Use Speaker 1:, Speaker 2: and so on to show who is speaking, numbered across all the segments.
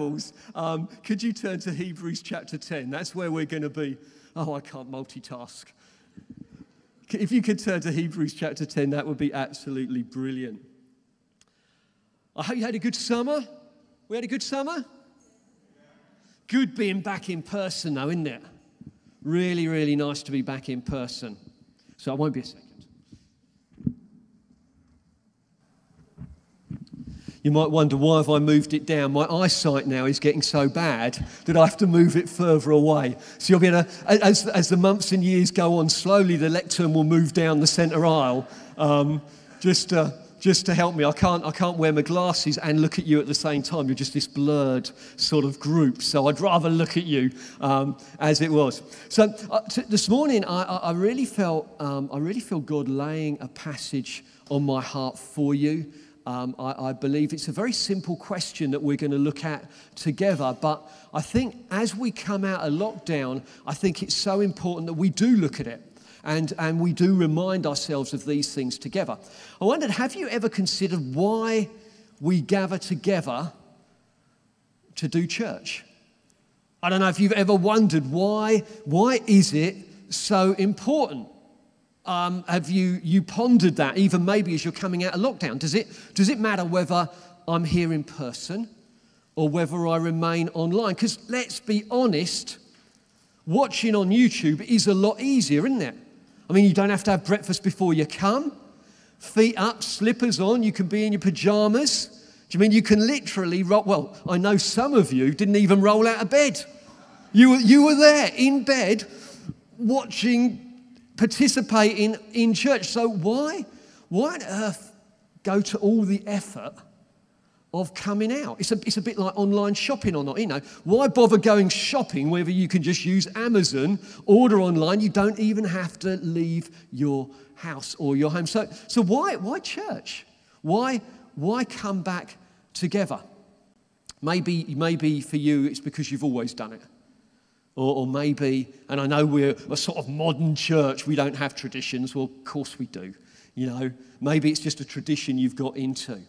Speaker 1: Bibles, um, could you turn to Hebrews chapter 10? That's where we're going to be. Oh, I can't multitask. If you could turn to Hebrews chapter 10, that would be absolutely brilliant. I hope you had a good summer. We had a good summer? Good being back in person, though, isn't it? Really, really nice to be back in person. So I won't be a second. You might wonder why have I moved it down? My eyesight now is getting so bad that I have to move it further away. So you'll be able to, as, as the months and years go on, slowly the lectern will move down the centre aisle um, just, to, just to help me. I can't, I can't wear my glasses and look at you at the same time. You're just this blurred sort of group. So I'd rather look at you um, as it was. So uh, t- this morning, I, I really felt, um, I really feel God laying a passage on my heart for you. Um, I, I, believe it's a very simple question that we're going to look at together. But I think as we come out of lockdown, I think it's so important that we do look at it and, and we do remind ourselves of these things together. I wondered have you ever considered why we gather together to do church? I don't know if you've ever wondered why, why is it so important? Um, have you, you pondered that, even maybe as you're coming out of lockdown? Does it, does it matter whether I'm here in person or whether I remain online? Because let's be honest, watching on YouTube is a lot easier, isn't it? I mean, you don't have to have breakfast before you come, feet up, slippers on, you can be in your pajamas. Do you mean you can literally roll? Well, I know some of you didn't even roll out of bed. You were, you were there in bed watching participating in church. So why, why on earth go to all the effort of coming out? It's a, it's a bit like online shopping or not, you know. Why bother going shopping whether you can just use Amazon, order online? You don't even have to leave your house or your home. So, so why, why church? Why, why come back together? Maybe, maybe for you it's because you've always done it. Or, or, maybe, and I know we're a sort of modern church, we don't have traditions. Well, of course we do. You know, maybe it's just a tradition you've got into.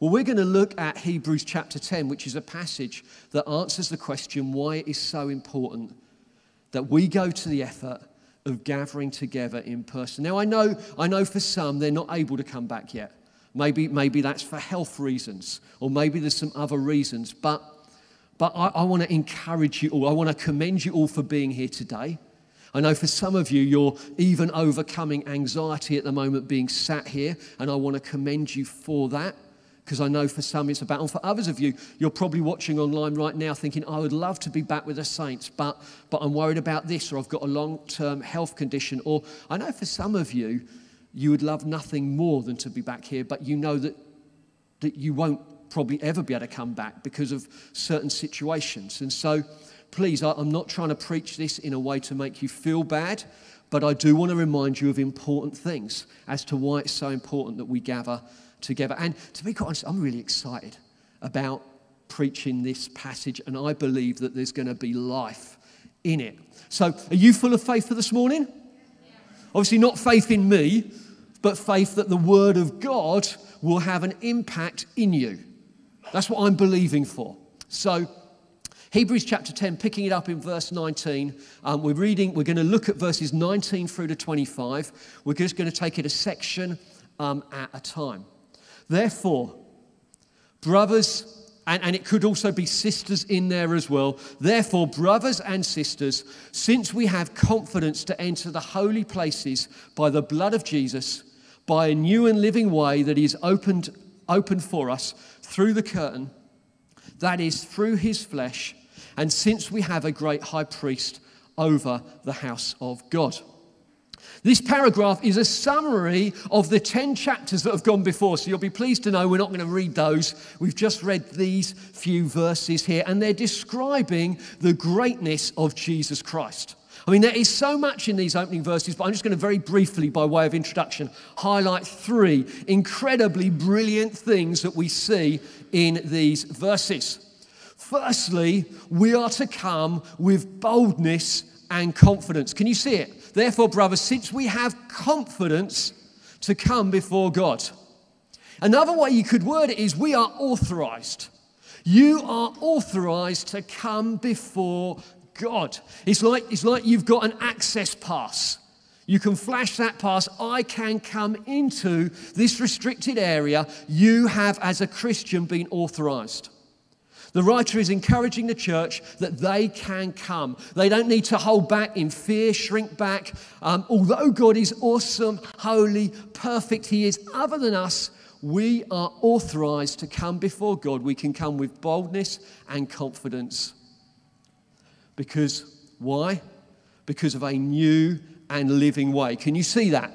Speaker 1: Well, we're going to look at Hebrews chapter 10, which is a passage that answers the question why it is so important that we go to the effort of gathering together in person. Now, I know, I know for some they're not able to come back yet. Maybe, maybe that's for health reasons, or maybe there's some other reasons. But but I, I want to encourage you all. I want to commend you all for being here today. I know for some of you, you're even overcoming anxiety at the moment being sat here, and I want to commend you for that because I know for some it's a battle. For others of you, you're probably watching online right now thinking, I would love to be back with the saints, but, but I'm worried about this, or I've got a long term health condition. Or I know for some of you, you would love nothing more than to be back here, but you know that, that you won't probably ever be able to come back because of certain situations. And so, please, I'm not trying to preach this in a way to make you feel bad, but I do want to remind you of important things as to why it's so important that we gather together. And to be quite honest, I'm really excited about preaching this passage, and I believe that there's going to be life in it. So, are you full of faith for this morning? Obviously, not faith in me, but faith that the Word of God will have an impact in you. That's what I'm believing for. So, Hebrews chapter 10, picking it up in verse 19. Um, we're reading, we're going to look at verses 19 through to 25. We're just going to take it a section um, at a time. Therefore, brothers, and, and it could also be sisters in there as well. Therefore, brothers and sisters, since we have confidence to enter the holy places by the blood of Jesus, by a new and living way that is opened, opened for us through the curtain, that is, through his flesh, and since we have a great high priest over the house of God. This paragraph is a summary of the 10 chapters that have gone before. So you'll be pleased to know we're not going to read those. We've just read these few verses here, and they're describing the greatness of Jesus Christ. I mean, there is so much in these opening verses, but I'm just going to very briefly, by way of introduction, highlight three incredibly brilliant things that we see in these verses. Firstly, we are to come with boldness and confidence. Can you see it? Therefore, brothers, since we have confidence to come before God. Another way you could word it is we are authorized. You are authorized to come before God. It's like, it's like you've got an access pass. You can flash that pass. I can come into this restricted area. You have, as a Christian, been authorized. The writer is encouraging the church that they can come. They don't need to hold back in fear, shrink back. Um, although God is awesome, holy, perfect, He is other than us. We are authorized to come before God. We can come with boldness and confidence. Because, why? Because of a new and living way. Can you see that?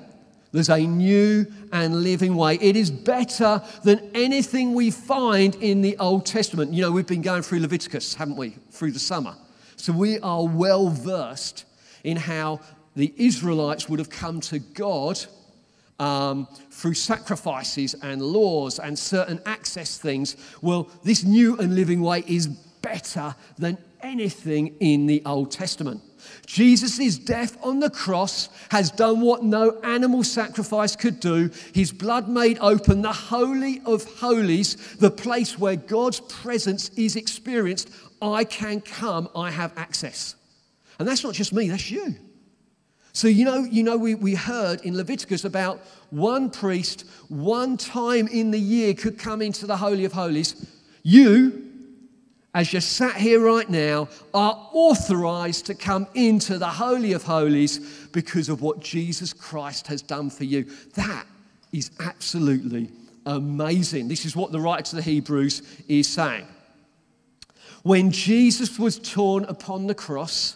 Speaker 1: There's a new and living way. It is better than anything we find in the Old Testament. You know, we've been going through Leviticus, haven't we, through the summer. So we are well versed in how the Israelites would have come to God um, through sacrifices and laws and certain access things. Well, this new and living way is better than anything in the Old Testament. Jesus' death on the cross has done what no animal sacrifice could do. His blood made open the Holy of Holies, the place where God's presence is experienced. I can come, I have access. And that's not just me, that's you. So, you know, you know we, we heard in Leviticus about one priest, one time in the year could come into the Holy of Holies. You, as you're sat here right now, are authorized to come into the Holy of Holies because of what Jesus Christ has done for you. That is absolutely amazing. This is what the writer to the Hebrews is saying. When Jesus was torn upon the cross,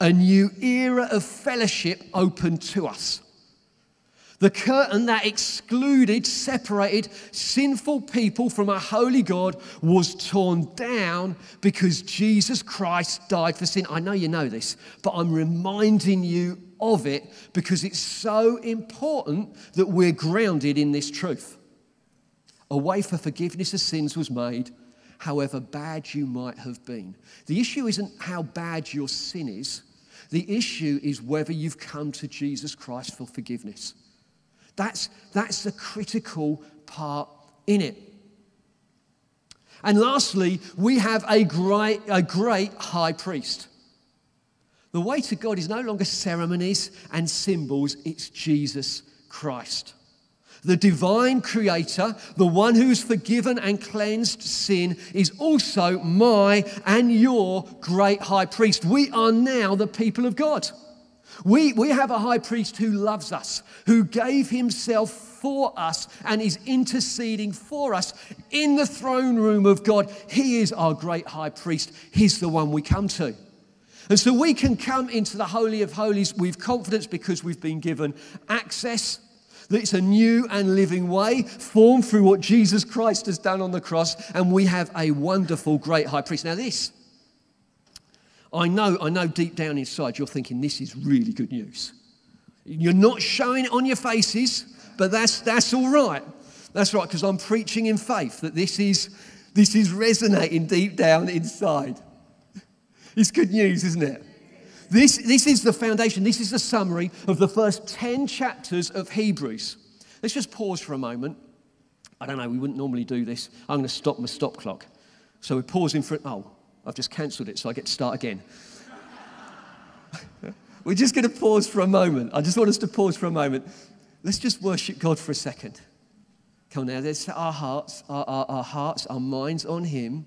Speaker 1: a new era of fellowship opened to us. The curtain that excluded, separated sinful people from a holy God was torn down because Jesus Christ died for sin. I know you know this, but I'm reminding you of it because it's so important that we're grounded in this truth. A way for forgiveness of sins was made, however bad you might have been. The issue isn't how bad your sin is, the issue is whether you've come to Jesus Christ for forgiveness. That's, that's the critical part in it. And lastly, we have a great, a great high priest. The way to God is no longer ceremonies and symbols, it's Jesus Christ. The divine creator, the one who's forgiven and cleansed sin, is also my and your great high priest. We are now the people of God. We, we have a high priest who loves us, who gave himself for us and is interceding for us in the throne room of God. He is our great high priest. He's the one we come to. And so we can come into the Holy of Holies with confidence because we've been given access. It's a new and living way formed through what Jesus Christ has done on the cross, and we have a wonderful, great high priest. Now, this I know, I know deep down inside you're thinking this is really good news. You're not showing it on your faces, but that's, that's all right. That's right, because I'm preaching in faith that this is, this is resonating deep down inside. It's good news, isn't it? This, this is the foundation, this is the summary of the first 10 chapters of Hebrews. Let's just pause for a moment. I don't know, we wouldn't normally do this. I'm going to stop my stop clock. So we're pausing for, oh, I've just cancelled it, so I get to start again. We're just going to pause for a moment. I just want us to pause for a moment. Let's just worship God for a second. Come on now, let's set our hearts, our, our, our hearts, our minds on Him.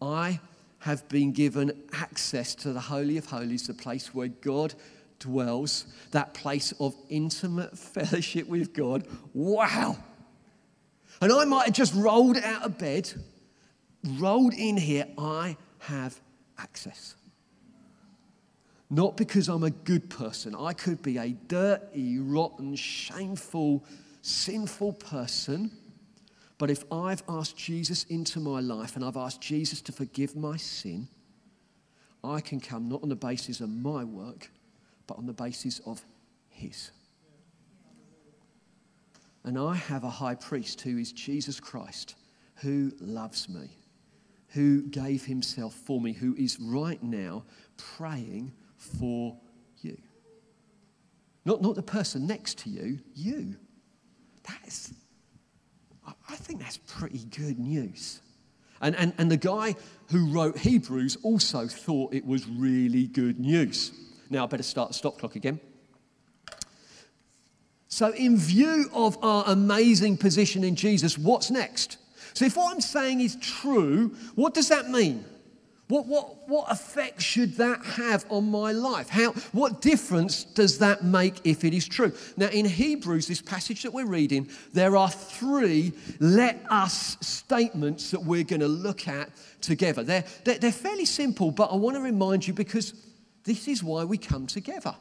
Speaker 1: I have been given access to the Holy of Holies, the place where God dwells, that place of intimate fellowship with God. Wow! And I might have just rolled out of bed rolled in here, I have access. Not because I'm a good person. I could be a dirty, rotten, shameful, sinful person. But if I've asked Jesus into my life and I've asked Jesus to forgive my sin, I can come not on the basis of my work, but on the basis of His. And I have a high priest who is Jesus Christ, who loves me who gave himself for me, who is right now praying for you. Not, not the person next to you, you. That's, I think that's pretty good news. And, and, and the guy who wrote Hebrews also thought it was really good news. Now I better start the stop clock again. So, in view of our amazing position in Jesus, what's next? So, if what I'm saying is true, what does that mean? What, what, what effect should that have on my life? How, what difference does that make if it is true? Now, in Hebrews, this passage that we're reading, there are three let us statements that we're going to look at together. They're, they're, they're fairly simple, but I want to remind you because this is why we come together.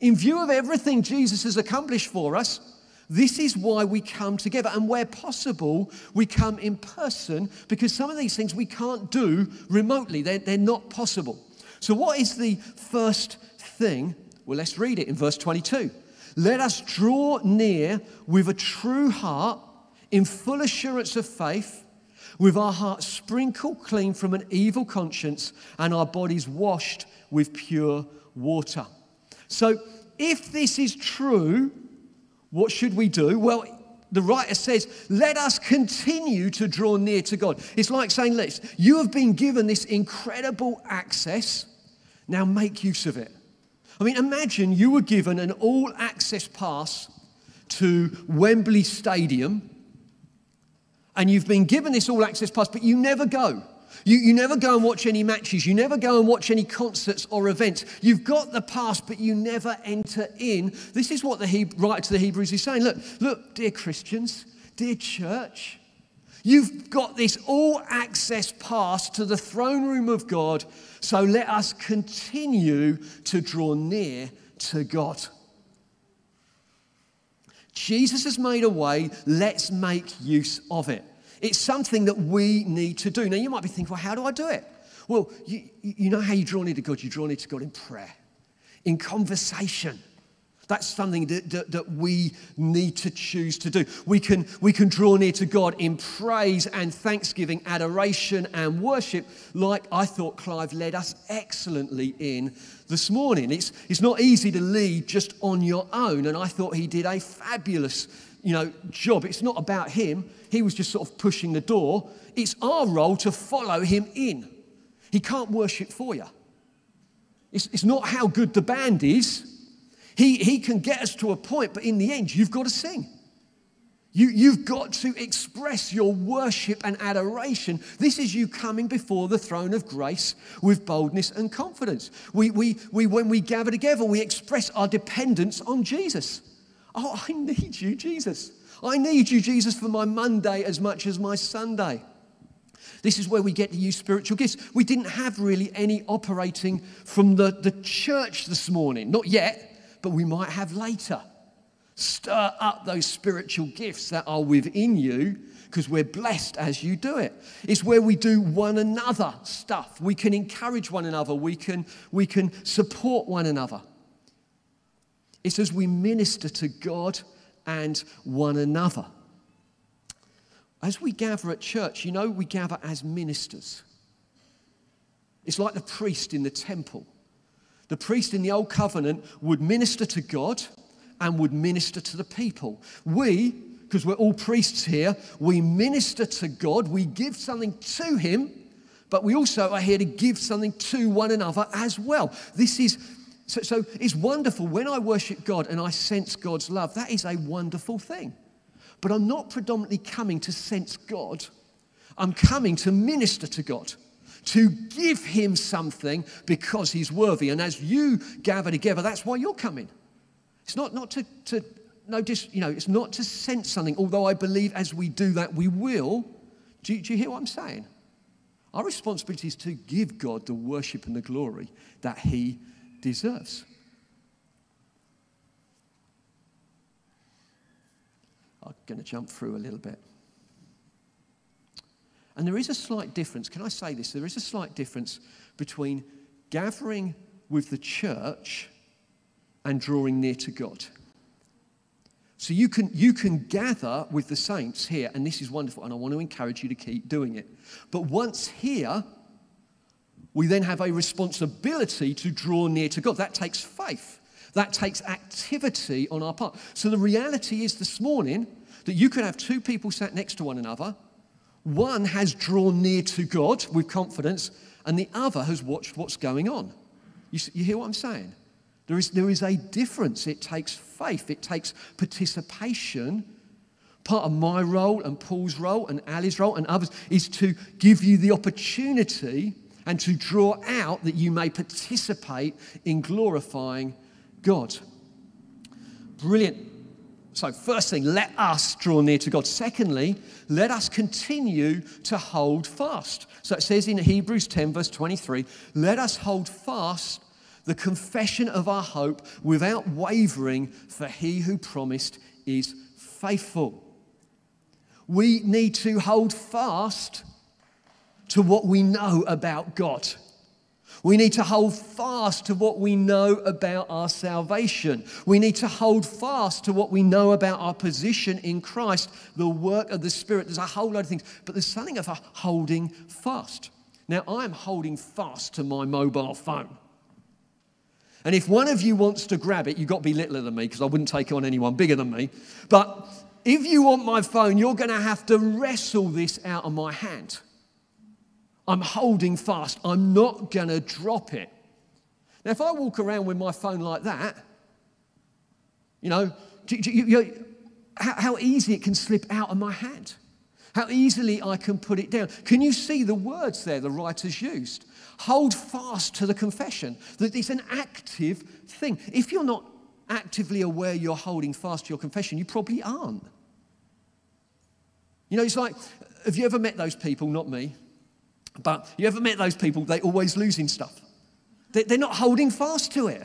Speaker 1: In view of everything Jesus has accomplished for us, this is why we come together. And where possible, we come in person because some of these things we can't do remotely, they're, they're not possible. So, what is the first thing? Well, let's read it in verse 22. Let us draw near with a true heart, in full assurance of faith, with our hearts sprinkled clean from an evil conscience and our bodies washed with pure water. So, if this is true, what should we do? Well, the writer says, let us continue to draw near to God. It's like saying, let's, you have been given this incredible access, now make use of it. I mean, imagine you were given an all access pass to Wembley Stadium, and you've been given this all access pass, but you never go. You, you never go and watch any matches. You never go and watch any concerts or events. You've got the past, but you never enter in. This is what the he- writer to the Hebrews is saying. Look, look, dear Christians, dear church, you've got this all access pass to the throne room of God. So let us continue to draw near to God. Jesus has made a way, let's make use of it. It's something that we need to do. Now, you might be thinking, well, how do I do it? Well, you, you know how you draw near to God? You draw near to God in prayer, in conversation. That's something that, that, that, we need to choose to do. We can, we can draw near to God in praise and thanksgiving, adoration and worship, like I thought Clive led us excellently in this morning. It's, it's not easy to lead just on your own, and I thought he did a fabulous you know, job. It's not about him. He was just sort of pushing the door. It's our role to follow him in. He can't worship for you. It's, it's not how good the band is. He, he can get us to a point, but in the end, you've got to sing. You, you've got to express your worship and adoration. This is you coming before the throne of grace with boldness and confidence. We, we, we, when we gather together, we express our dependence on Jesus. Oh, I need you, Jesus. I need you, Jesus, for my Monday as much as my Sunday. This is where we get to use spiritual gifts. We didn't have really any operating from the, the church this morning. Not yet, but we might have later. Stir up those spiritual gifts that are within you because we're blessed as you do it. It's where we do one another stuff. We can encourage one another, we can, we can support one another. It's as we minister to God and one another. As we gather at church, you know, we gather as ministers. It's like the priest in the temple. The priest in the Old Covenant would minister to God and would minister to the people. We, because we're all priests here, we minister to God, we give something to Him, but we also are here to give something to one another as well. This is so, so it's wonderful. When I worship God and I sense God's love, that is a wonderful thing. But I'm not predominantly coming to sense God, I'm coming to minister to God to give him something because he's worthy. And as you gather together, that's why you're coming. It's not, not to, to no, just, you know, it's not to sense something, although I believe as we do that, we will. Do do you hear what I'm saying? Our responsibility is to give God the worship and the glory that he deserves. I'm going to jump through a little bit. And there is a slight difference. Can I say this? There is a slight difference between gathering with the church and drawing near to God. So you can, you can gather with the saints here, and this is wonderful, and I want to encourage you to keep doing it. But once here, we then have a responsibility to draw near to God. That takes faith, that takes activity on our part. So the reality is this morning that you could have two people sat next to one another, One has drawn near to God with confidence, and the other has watched what's going on. You, you hear what I'm saying? There is, there is a difference. It takes faith, it takes participation. Part of my role and Paul's role and Ali's role and others is to give you the opportunity and to draw out that you may participate in glorifying God. Brilliant. So, first thing, let us draw near to God. Secondly, let us continue to hold fast. So it says in Hebrews 10, verse 23, let us hold fast the confession of our hope without wavering, for he who promised is faithful. We need to hold fast to what we know about God. We need to hold fast to what we know about our salvation. We need to hold fast to what we know about our position in Christ, the work of the Spirit. There's a whole lot of things, but there's something of a holding fast. Now, I'm holding fast to my mobile phone. And if one of you wants to grab it, you've got to be littler than me because I wouldn't take on anyone bigger than me. But if you want my phone, you're going to have to wrestle this out of my hand. I'm holding fast. I'm not going to drop it. Now, if I walk around with my phone like that, you know, how easy it can slip out of my hand, how easily I can put it down. Can you see the words there the writers used? Hold fast to the confession, that it's an active thing. If you're not actively aware you're holding fast to your confession, you probably aren't. You know, it's like, have you ever met those people, not me, but you ever met those people, they always losing stuff. They're not holding fast to it.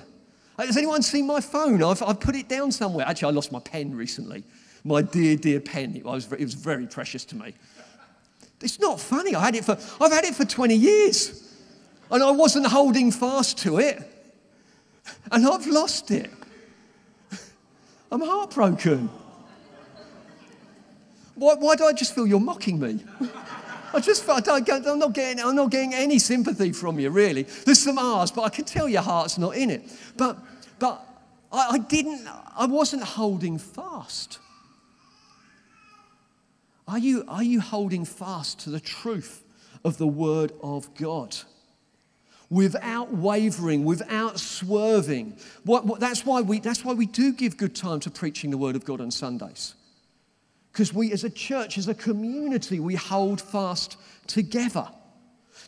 Speaker 1: Uh, has anyone seen my phone? I've, I've put it down somewhere. Actually, I lost my pen recently. My dear, dear pen. It was, it was very precious to me. It's not funny. I had it for, I've had it for 20 years. And I wasn't holding fast to it. And I've lost it. I'm heartbroken. Why, why do I just feel you're mocking me? I just I don't, I'm not getting I'm not getting any sympathy from you really. There's some R's, but I can tell your heart's not in it. But but I, I didn't I wasn't holding fast. Are you, are you holding fast to the truth of the Word of God? Without wavering, without swerving. What, what, that's, why we, that's why we do give good time to preaching the Word of God on Sundays. Because we, as a church, as a community, we hold fast together.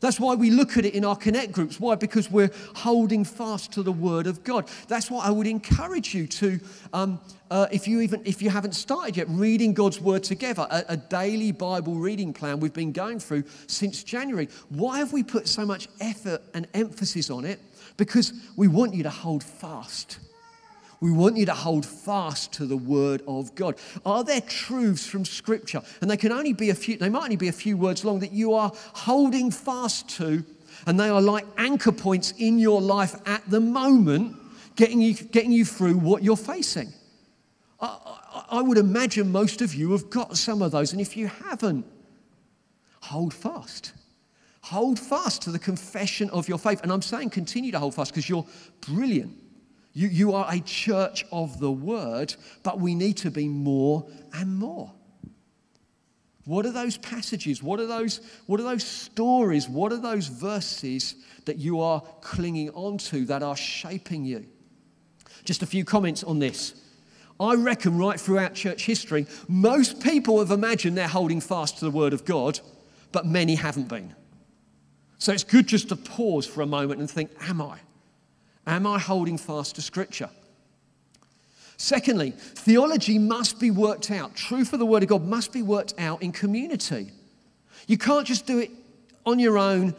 Speaker 1: That's why we look at it in our connect groups. Why? Because we're holding fast to the Word of God. That's why I would encourage you to, um, uh, if you even if you haven't started yet, reading God's Word together, a, a daily Bible reading plan we've been going through since January. Why have we put so much effort and emphasis on it? Because we want you to hold fast we want you to hold fast to the word of God. Are there truths from scripture? And they can only be a few, they might only be a few words long that you are holding fast to, and they are like anchor points in your life at the moment, getting you, getting you through what you're facing. I, I, I would imagine most of you have got some of those, and if you haven't, hold fast. Hold fast to the confession of your faith. And I'm saying continue to hold fast because you're brilliant you, you are a church of the word, but we need to be more and more. What are those passages? What are those, what are those stories? What are those verses that you are clinging onto that are shaping you? Just a few comments on this. I reckon right throughout church history, most people have imagined they're holding fast to the Word of God, but many haven't been. So it's good just to pause for a moment and think, Am I? Am I holding fast to Scripture? Secondly, theology must be worked out. Truth of the Word of God must be worked out in community. You can't just do it on your own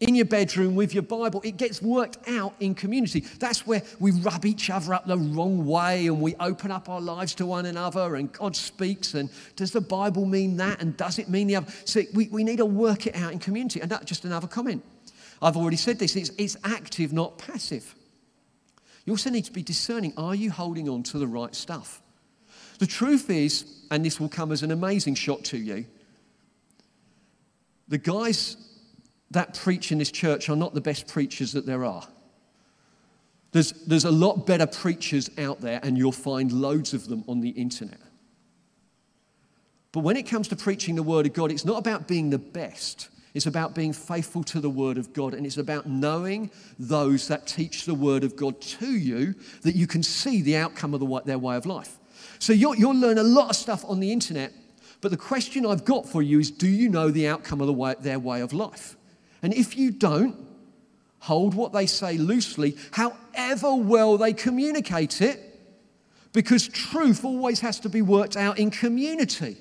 Speaker 1: in your bedroom with your Bible. It gets worked out in community. That's where we rub each other up the wrong way and we open up our lives to one another and God speaks. And does the Bible mean that? And does it mean the other? So we, we need to work it out in community. And that's just another comment. I've already said this, it's, it's active, not passive. You also need to be discerning are you holding on to the right stuff? The truth is, and this will come as an amazing shock to you, the guys that preach in this church are not the best preachers that there are. There's, there's a lot better preachers out there, and you'll find loads of them on the internet. But when it comes to preaching the Word of God, it's not about being the best. It's about being faithful to the Word of God, and it's about knowing those that teach the Word of God to you that you can see the outcome of the, their way of life. So you'll, you'll learn a lot of stuff on the internet, but the question I've got for you is do you know the outcome of the way, their way of life? And if you don't, hold what they say loosely, however well they communicate it, because truth always has to be worked out in community.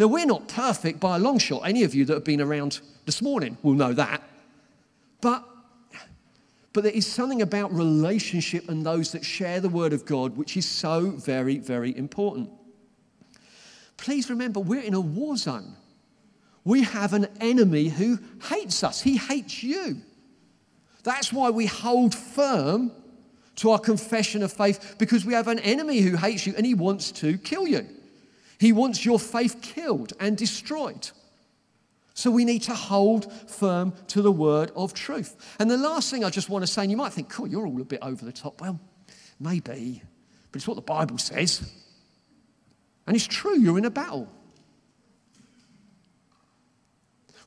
Speaker 1: Now, we're not perfect by a long shot. Any of you that have been around this morning will know that. But, but there is something about relationship and those that share the Word of God which is so very, very important. Please remember, we're in a war zone. We have an enemy who hates us, he hates you. That's why we hold firm to our confession of faith because we have an enemy who hates you and he wants to kill you. He wants your faith killed and destroyed. So we need to hold firm to the word of truth. And the last thing I just want to say, and you might think, cool, you're all a bit over the top. Well, maybe, but it's what the Bible says. And it's true, you're in a battle.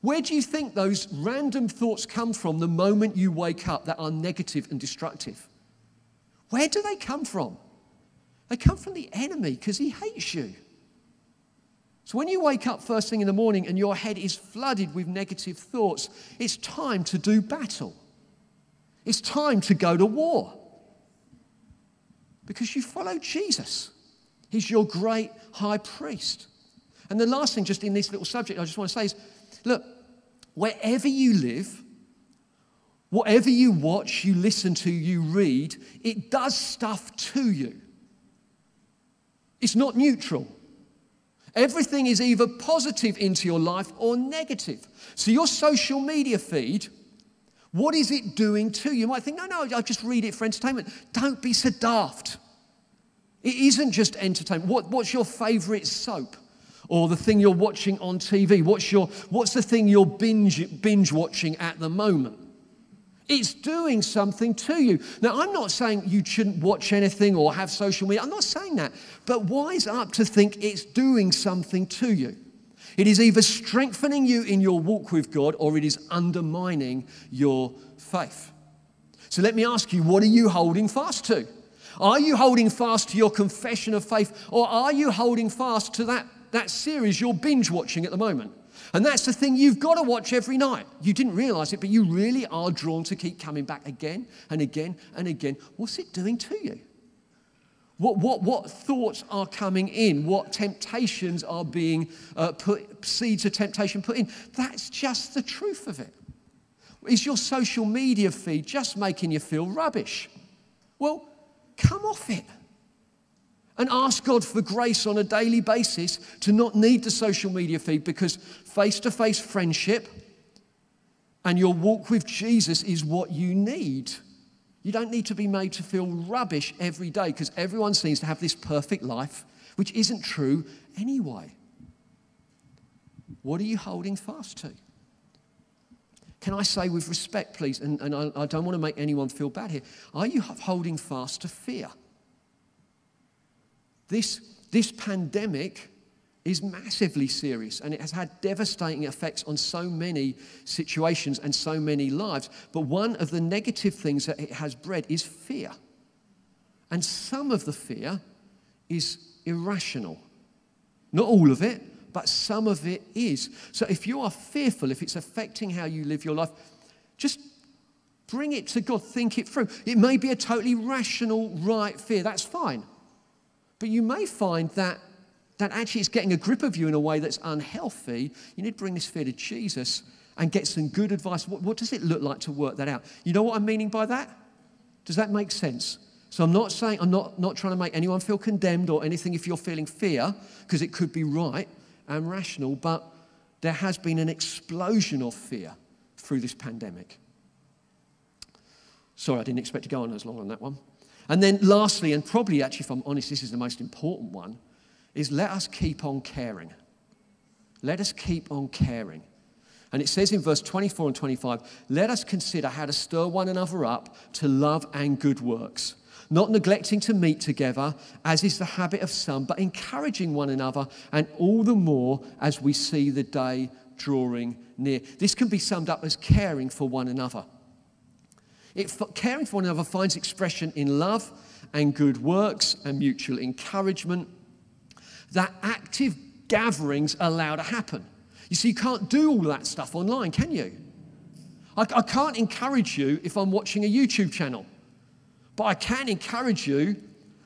Speaker 1: Where do you think those random thoughts come from the moment you wake up that are negative and destructive? Where do they come from? They come from the enemy because he hates you. So when you wake up first thing in the morning and your head is flooded with negative thoughts, it's time to do battle. It's time to go to war. Because you follow Jesus. He's your great high priest. And the last thing, just in this little subject, I just want to say is look, wherever you live, whatever you watch, you listen to, you read, it does stuff to you. It's not neutral. Everything is either positive into your life or negative. So, your social media feed, what is it doing to you? You might think, no, no, I just read it for entertainment. Don't be so daft. It isn't just entertainment. What, what's your favorite soap? Or the thing you're watching on TV? What's, your, what's the thing you're binge, binge watching at the moment? It's doing something to you. Now, I'm not saying you shouldn't watch anything or have social media. I'm not saying that. But wise up to think it's doing something to you. It is either strengthening you in your walk with God or it is undermining your faith. So let me ask you, what are you holding fast to? Are you holding fast to your confession of faith or are you holding fast to that, that series you're binge watching at the moment? And that's the thing you've got to watch every night. You didn't realize it, but you really are drawn to keep coming back again and again and again. What's it doing to you? What, what, what thoughts are coming in? What temptations are being uh, put, seeds of temptation put in? That's just the truth of it. Is your social media feed just making you feel rubbish? Well, come off it and ask God for grace on a daily basis to not need the social media feed because face to face friendship and your walk with Jesus is what you need. You don't need to be made to feel rubbish every day because everyone seems to have this perfect life, which isn't true anyway. What are you holding fast to? Can I say with respect, please, and, and I, I don't want to make anyone feel bad here, are you holding fast to fear? This, this pandemic is massively serious and it has had devastating effects on so many situations and so many lives. But one of the negative things that it has bred is fear. And some of the fear is irrational. Not all of it, but some of it is. So if you are fearful, if it's affecting how you live your life, just bring it to God, think it through. It may be a totally rational, right fear. That's fine. But you may find that, that actually it's getting a grip of you in a way that's unhealthy. You need to bring this fear to Jesus and get some good advice. What, what does it look like to work that out? You know what I'm meaning by that? Does that make sense? So I'm not saying, I'm not, not trying to make anyone feel condemned or anything if you're feeling fear, because it could be right and rational, but there has been an explosion of fear through this pandemic. Sorry, I didn't expect to go on as long on that one. And then, lastly, and probably actually, if I'm honest, this is the most important one, is let us keep on caring. Let us keep on caring. And it says in verse 24 and 25, let us consider how to stir one another up to love and good works, not neglecting to meet together, as is the habit of some, but encouraging one another, and all the more as we see the day drawing near. This can be summed up as caring for one another. It, caring for one another finds expression in love and good works and mutual encouragement that active gatherings allow to happen. You see, you can't do all that stuff online, can you? I, I can't encourage you if I'm watching a YouTube channel, but I can encourage you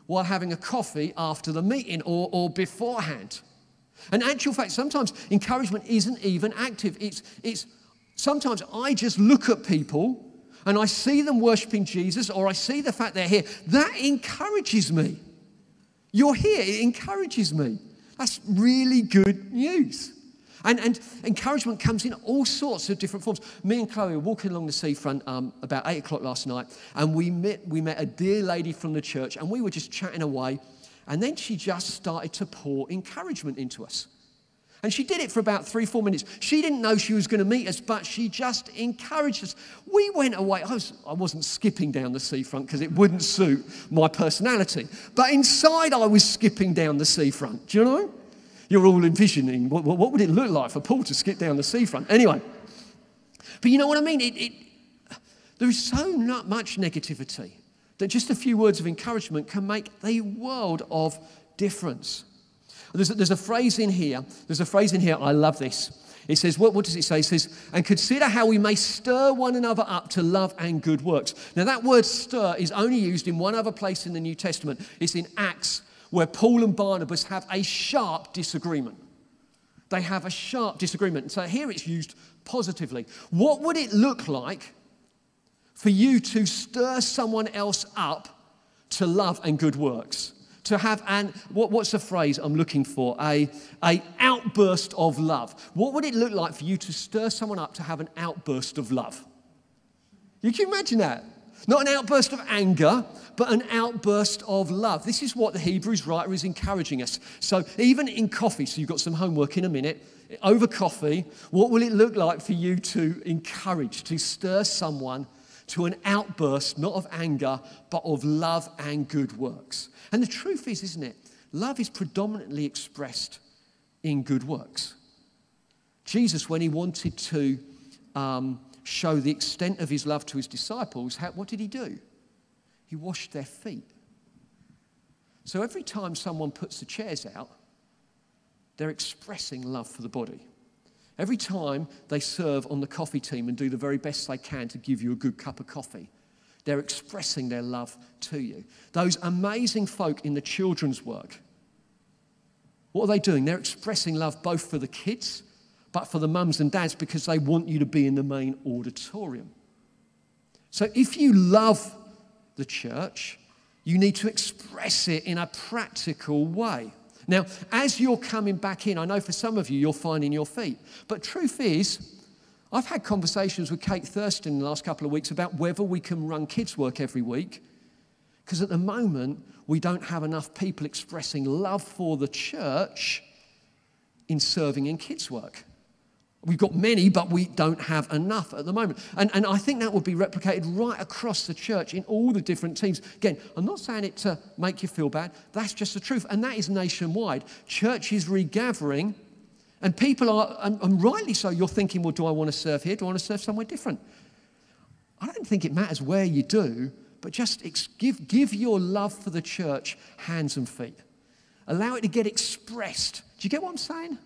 Speaker 1: while having a coffee after the meeting or, or beforehand. And actual fact, sometimes encouragement isn't even active. It's, it's sometimes I just look at people and I see them worshiping Jesus or I see the fact they're here. That encourages me. You're here, it encourages me. That's really good news. And, and encouragement comes in all sorts of different forms. Me and Chloe were walking along the seafront um, about eight o'clock last night, and we met, we met a dear lady from the church, and we were just chatting away. And then she just started to pour encouragement into us. And she did it for about three, four minutes. She didn't know she was going to meet us, but she just encouraged us. We went away. I, was, I wasn't skipping down the seafront because it wouldn't suit my personality. But inside, I was skipping down the seafront. Do you know? You're all envisioning what, what would it look like for Paul to skip down the seafront? Anyway, but you know what I mean? It, it, there is so not much negativity that just a few words of encouragement can make a world of difference. There's a, there's a phrase in here, there's a phrase in here, I love this. It says, what, what does it say? It says, and consider how we may stir one another up to love and good works. Now, that word stir is only used in one other place in the New Testament. It's in Acts, where Paul and Barnabas have a sharp disagreement. They have a sharp disagreement. So here it's used positively. What would it look like for you to stir someone else up to love and good works? To have an what, what's the phrase i'm looking for a, a outburst of love what would it look like for you to stir someone up to have an outburst of love you can imagine that not an outburst of anger, but an outburst of love. This is what the Hebrews writer is encouraging us. So, even in coffee, so you've got some homework in a minute, over coffee, what will it look like for you to encourage, to stir someone to an outburst, not of anger, but of love and good works? And the truth is, isn't it? Love is predominantly expressed in good works. Jesus, when he wanted to um, show the extent of his love to his disciples, how, what did he do? He washed their feet. So every time someone puts the chairs out, they're expressing love for the body. Every time they serve on the coffee team and do the very best they can to give you a good cup of coffee, they're expressing their love to you. Those amazing folk in the children's work, what are they doing? They're expressing love both for the kids but for the mums and dads because they want you to be in the main auditorium. So if you love the church, you need to express it in a practical way. Now, as you're coming back in, I know for some of you, you're finding your feet. But truth is, I've had conversations with Kate Thurston in the last couple of weeks about whether we can run kids' work every week. Because at the moment, we don't have enough people expressing love for the church in serving in kids' work. We've got many, but we don't have enough at the moment. And, and I think that would be replicated right across the church in all the different teams. Again, I'm not saying it to make you feel bad, that's just the truth. And that is nationwide. Churches regathering, and people are, and, and rightly so, you're thinking, well, do I want to serve here? Do I want to serve somewhere different? I don't think it matters where you do, but just ex- give, give your love for the church hands and feet. Allow it to get expressed. Do you get what I'm saying?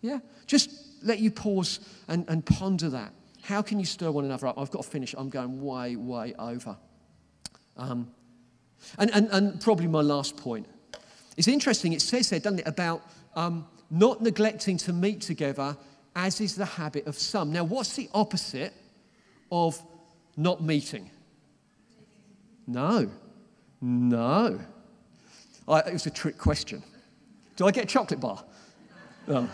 Speaker 1: Yeah? Just let you pause and, and ponder that. How can you stir one another up? I've got to finish. I'm going way, way over. Um, and, and, and probably my last point. It's interesting, it says there, doesn't it, about um, not neglecting to meet together, as is the habit of some. Now, what's the opposite of not meeting? No. No. I, it was a trick question. Do I get a chocolate bar? Oh.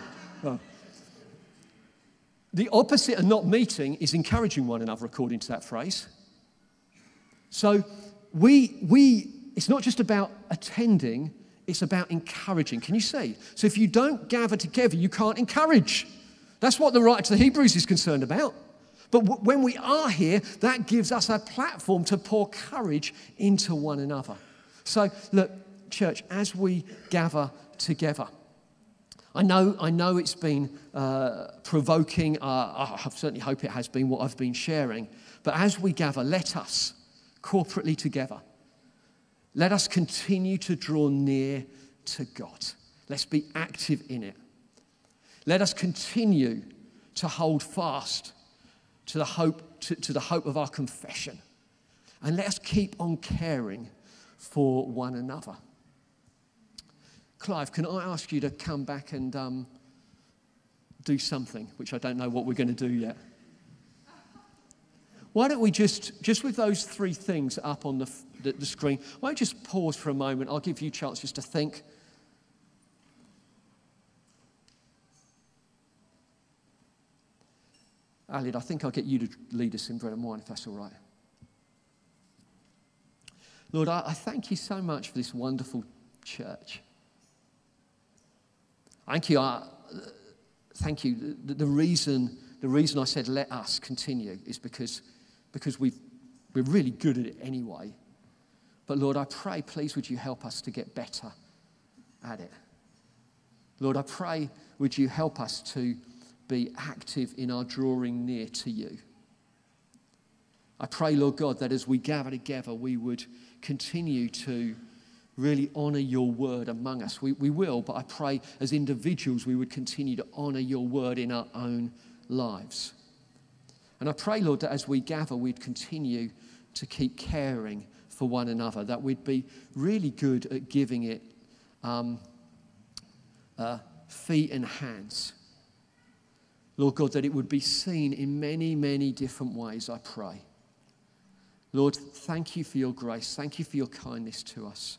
Speaker 1: The opposite of not meeting is encouraging one another, according to that phrase. So we, we, it's not just about attending, it's about encouraging. Can you see? So if you don't gather together, you can't encourage. That's what the writer to the Hebrews is concerned about. But w- when we are here, that gives us a platform to pour courage into one another. So, look, church, as we gather together, I know, I know it's been uh, provoking. Uh, I certainly hope it has been what I've been sharing. But as we gather, let us corporately together, let us continue to draw near to God. Let's be active in it. Let us continue to hold fast to the hope, to, to the hope of our confession. And let us keep on caring for one another. Clive, can I ask you to come back and um, do something, which I don't know what we're going to do yet? Why don't we just, just with those three things up on the, the, the screen, why don't you just pause for a moment? I'll give you a chance just to think. Alid, I think I'll get you to lead us in bread and wine if that's all right. Lord, I, I thank you so much for this wonderful church. Thank you. I, thank you. The, the, reason, the reason I said let us continue is because, because we we're really good at it anyway. But Lord, I pray, please, would you help us to get better at it? Lord, I pray, would you help us to be active in our drawing near to you? I pray, Lord God, that as we gather together, we would continue to really honor your word among us. We, we will, but I pray as individuals we would continue to honor your word in our own lives. And I pray, Lord, that as we gather, we'd continue to keep caring for one another, that we'd be really good at giving it um, uh, feet and hands. Lord God, that it would be seen in many, many different ways, I pray. Lord, thank you for your grace. Thank you for your kindness to us.